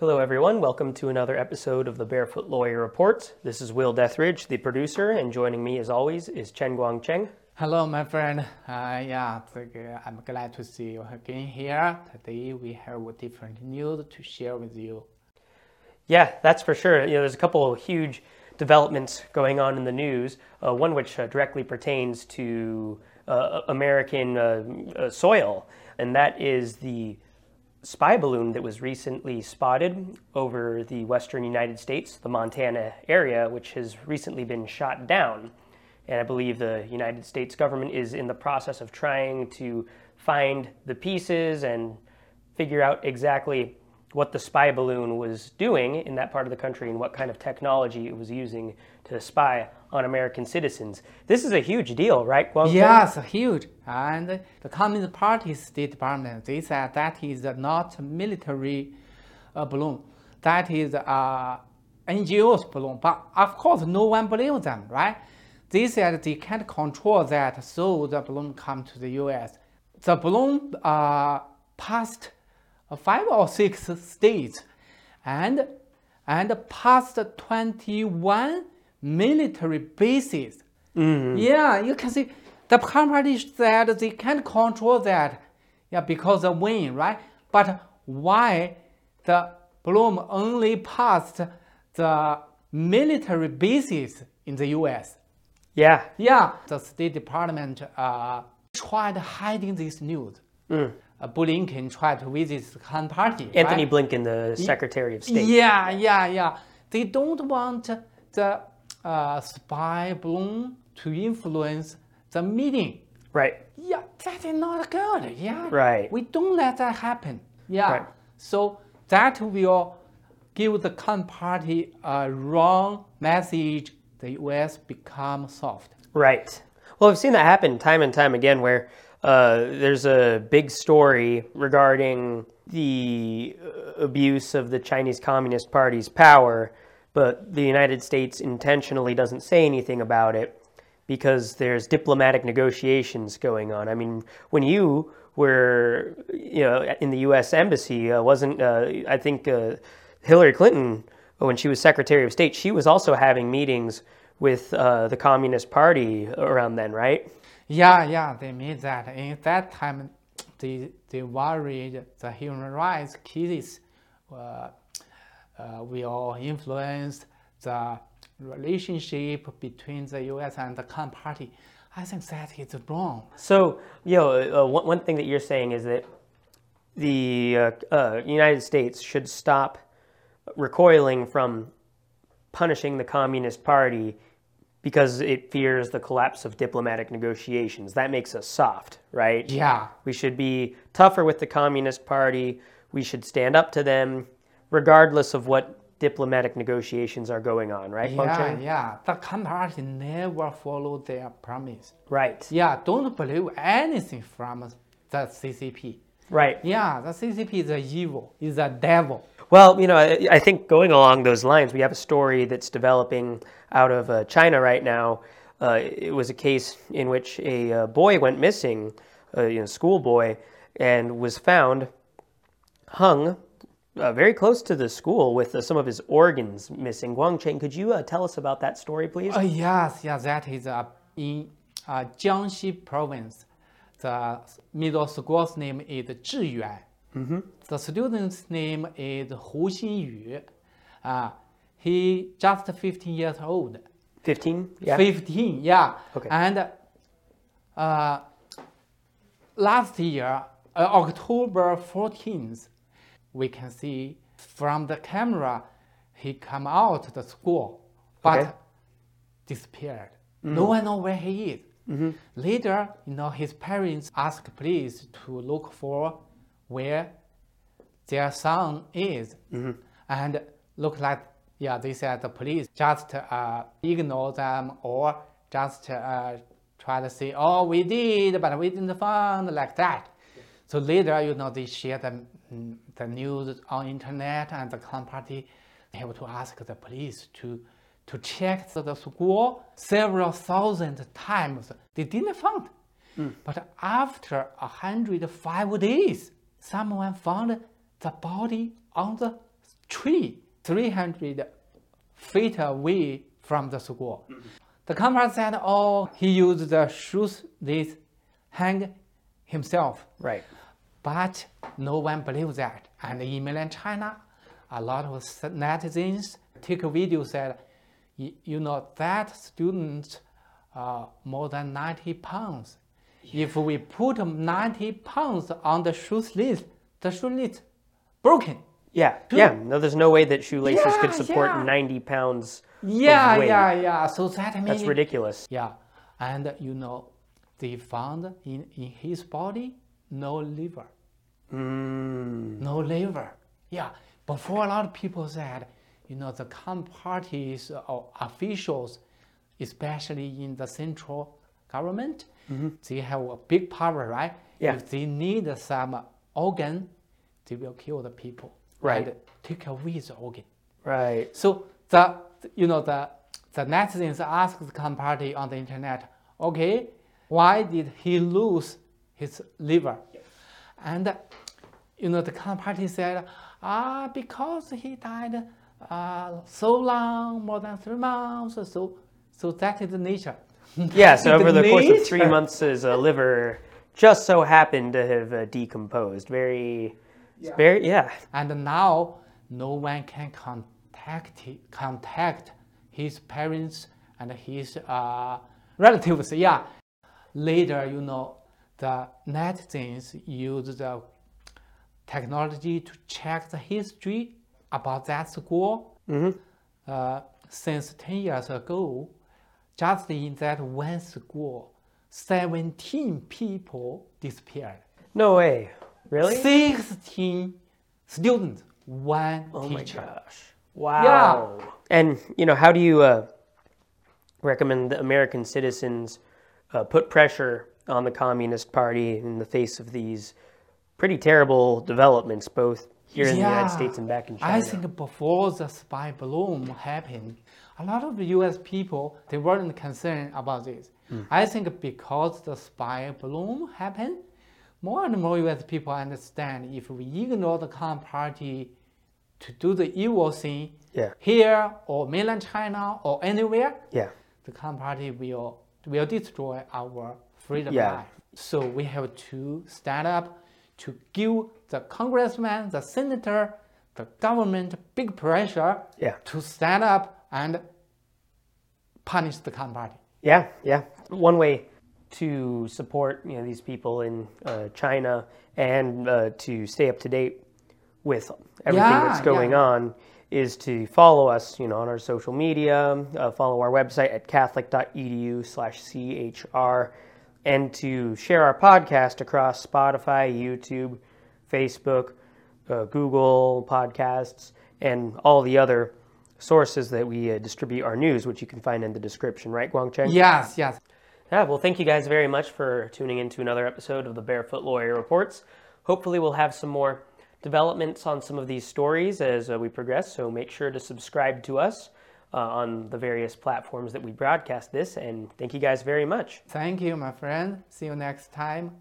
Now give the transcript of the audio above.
Hello, everyone. Welcome to another episode of the Barefoot Lawyer Report. This is Will Dethridge, the producer, and joining me, as always, is Chen Guangcheng. Hello, my friend. Uh, yeah, I'm glad to see you again here. Today we have a different news to share with you. Yeah, that's for sure. You know, there's a couple of huge developments going on in the news. Uh, one which uh, directly pertains to uh, American uh, uh, soil, and that is the spy balloon that was recently spotted over the western United States, the Montana area, which has recently been shot down. And I believe the United States government is in the process of trying to find the pieces and figure out exactly what the spy balloon was doing in that part of the country and what kind of technology it was using to spy on American citizens. This is a huge deal, right, Guangcheng? Yes, huge. And the Communist Party State Department, they said that is not military uh, balloon. That is uh, NGO's balloon. But of course, no one believes them, right? They said they can't control that, so the balloon come to the U.S. The balloon uh, passed five or six states and and passed 21 military bases. Mm. Yeah, you can see the party said they can't control that. Yeah, because of wind, right? But why the Bloom only passed the military bases in the U.S.? Yeah. Yeah. The State Department uh, tried hiding this news. Mm. Uh, Blinken tried to visit the Han party. Antony right? Blinken, the Secretary of State. Yeah, yeah, yeah. They don't want the uh, spy balloon to influence the meeting. Right. Yeah, that is not good. Yeah. Right. We don't let that happen. Yeah. Right. So that will give the Khan party a wrong message. The U.S. become soft. Right. Well, I've seen that happen time and time again, where uh, there's a big story regarding the abuse of the Chinese Communist Party's power but the United States intentionally doesn't say anything about it because there's diplomatic negotiations going on. I mean, when you were, you know, in the U.S. embassy, uh, wasn't uh, I think uh, Hillary Clinton when she was Secretary of State, she was also having meetings with uh, the Communist Party around then, right? Yeah, yeah, they mean that. In that time, they they worried the human rights cases uh, uh, will influence the relationship between the U.S. and the Khan Party. I think that is wrong. So, you know, uh, one, one thing that you're saying is that the uh, uh, United States should stop recoiling from punishing the Communist Party because it fears the collapse of diplomatic negotiations. That makes us soft, right? Yeah. We should be tougher with the Communist Party. We should stand up to them regardless of what diplomatic negotiations are going on, right? Yeah, yeah. The Party never follow their promise. Right. Yeah, don't believe anything from the CCP. Right. Yeah, the CCP is a evil, is a devil. Well, you know, I, I, think going along those lines, we have a story that's developing out of uh, China right now. Uh, it was a case in which a uh, boy went missing, a you know, schoolboy, and was found hung uh, very close to the school with uh, some of his organs missing. Guangcheng, could you uh, tell us about that story, please? Uh, yes, yes, that is uh, in uh, Jiangxi province. The middle school's name is Zhiyuan. Mm-hmm. The student's name is Hu Xinyu. Uh, he just 15 years old. 15? Yeah. 15, yeah. Okay. And uh, last year, uh, October 14th, we can see from the camera he come out the school, but okay. disappeared. Mm-hmm. No one know where he is. Mm-hmm. Later, you know, his parents ask police to look for where their son is, mm-hmm. and look like yeah, they said the police just uh, ignore them or just uh, try to say, oh, we did, but we didn't find like that. So later, you know, they share the, the news on internet and the Klan party have to ask the police to, to check the school several thousand times. They didn't find. Mm. But after 105 days, someone found the body on the tree 300 feet away from the school. The company said, oh, he used the shoes this hang himself. Right. But no one believes that. And in mainland China, a lot of netizens take a video said, you know, that student uh, more than 90 pounds. If we put 90 pounds on the shoes list, the shoe list broken. Yeah. Yeah. No, there's no way that shoelaces could support yeah. 90 pounds. Yeah, yeah, yeah. So that means That's ridiculous. Yeah, and you know, they found in, in his body no liver. Mm. no liver. Yeah, before a lot of people said, you know, the Communist parties or officials, especially in the central government, they have a big power, right? Yeah. If they need some organ, they will kill the people. Right. And take away the organ. Right. So the you know the the netizens asked the Communist party on the internet, okay, why did he lose his liver? And you know the Communist party said, ah, because he died uh, so long, more than three months. So so that is the nature. Yeah. So over the course of three months, his uh, liver just so happened to have uh, decomposed. Very, it's very, yeah. And now no one can contact contact his parents and his uh, relatives. Yeah. Later, you know, the netizens use the technology to check the history about that school. Uh, since 10 years ago, just in that one school, 17 people disappeared. No way. Really? 16 students, one Oh my teacher. gosh. Wow. And, you know, how do you uh, recommend that American citizens uh, put pressure on the Communist Party in the face of these pretty terrible developments, both here in the United States and back in China? I think before the spy balloon happened, a lot of U.S. people they weren't concerned about this. Hmm. I think because the spy balloon happened, more and more U.S. people understand if we ignore the Communist Party to do the evil thing Yeah. here or mainland China or anywhere, Yeah. the Communist Party will will destroy our freedom Yeah. life. So we have to stand up to give the congressman, the senator, the government big pressure Yeah. to stand up and punish the Communist Party. Yeah, yeah. One way to support you know these people in uh, China and uh, to stay up to date with everything Yeah, that's going yeah. on is to follow us, you know, on our social media, uh, follow our website at catholic.edu/chr, and to share our podcast across Spotify, YouTube, Facebook, uh, Google Podcasts, and all the other sources that we uh, distribute our news, which you can find in the description, right, Guangcheng? Yes, yes. Yeah, well, thank you guys very much for tuning in to another episode of the Barefoot Lawyer Reports. Hopefully, we'll have some more developments on some of these stories as uh, we progress, so make sure to subscribe to us uh, on the various platforms that we broadcast this, and thank you guys very much. Thank you, my friend. See you next time.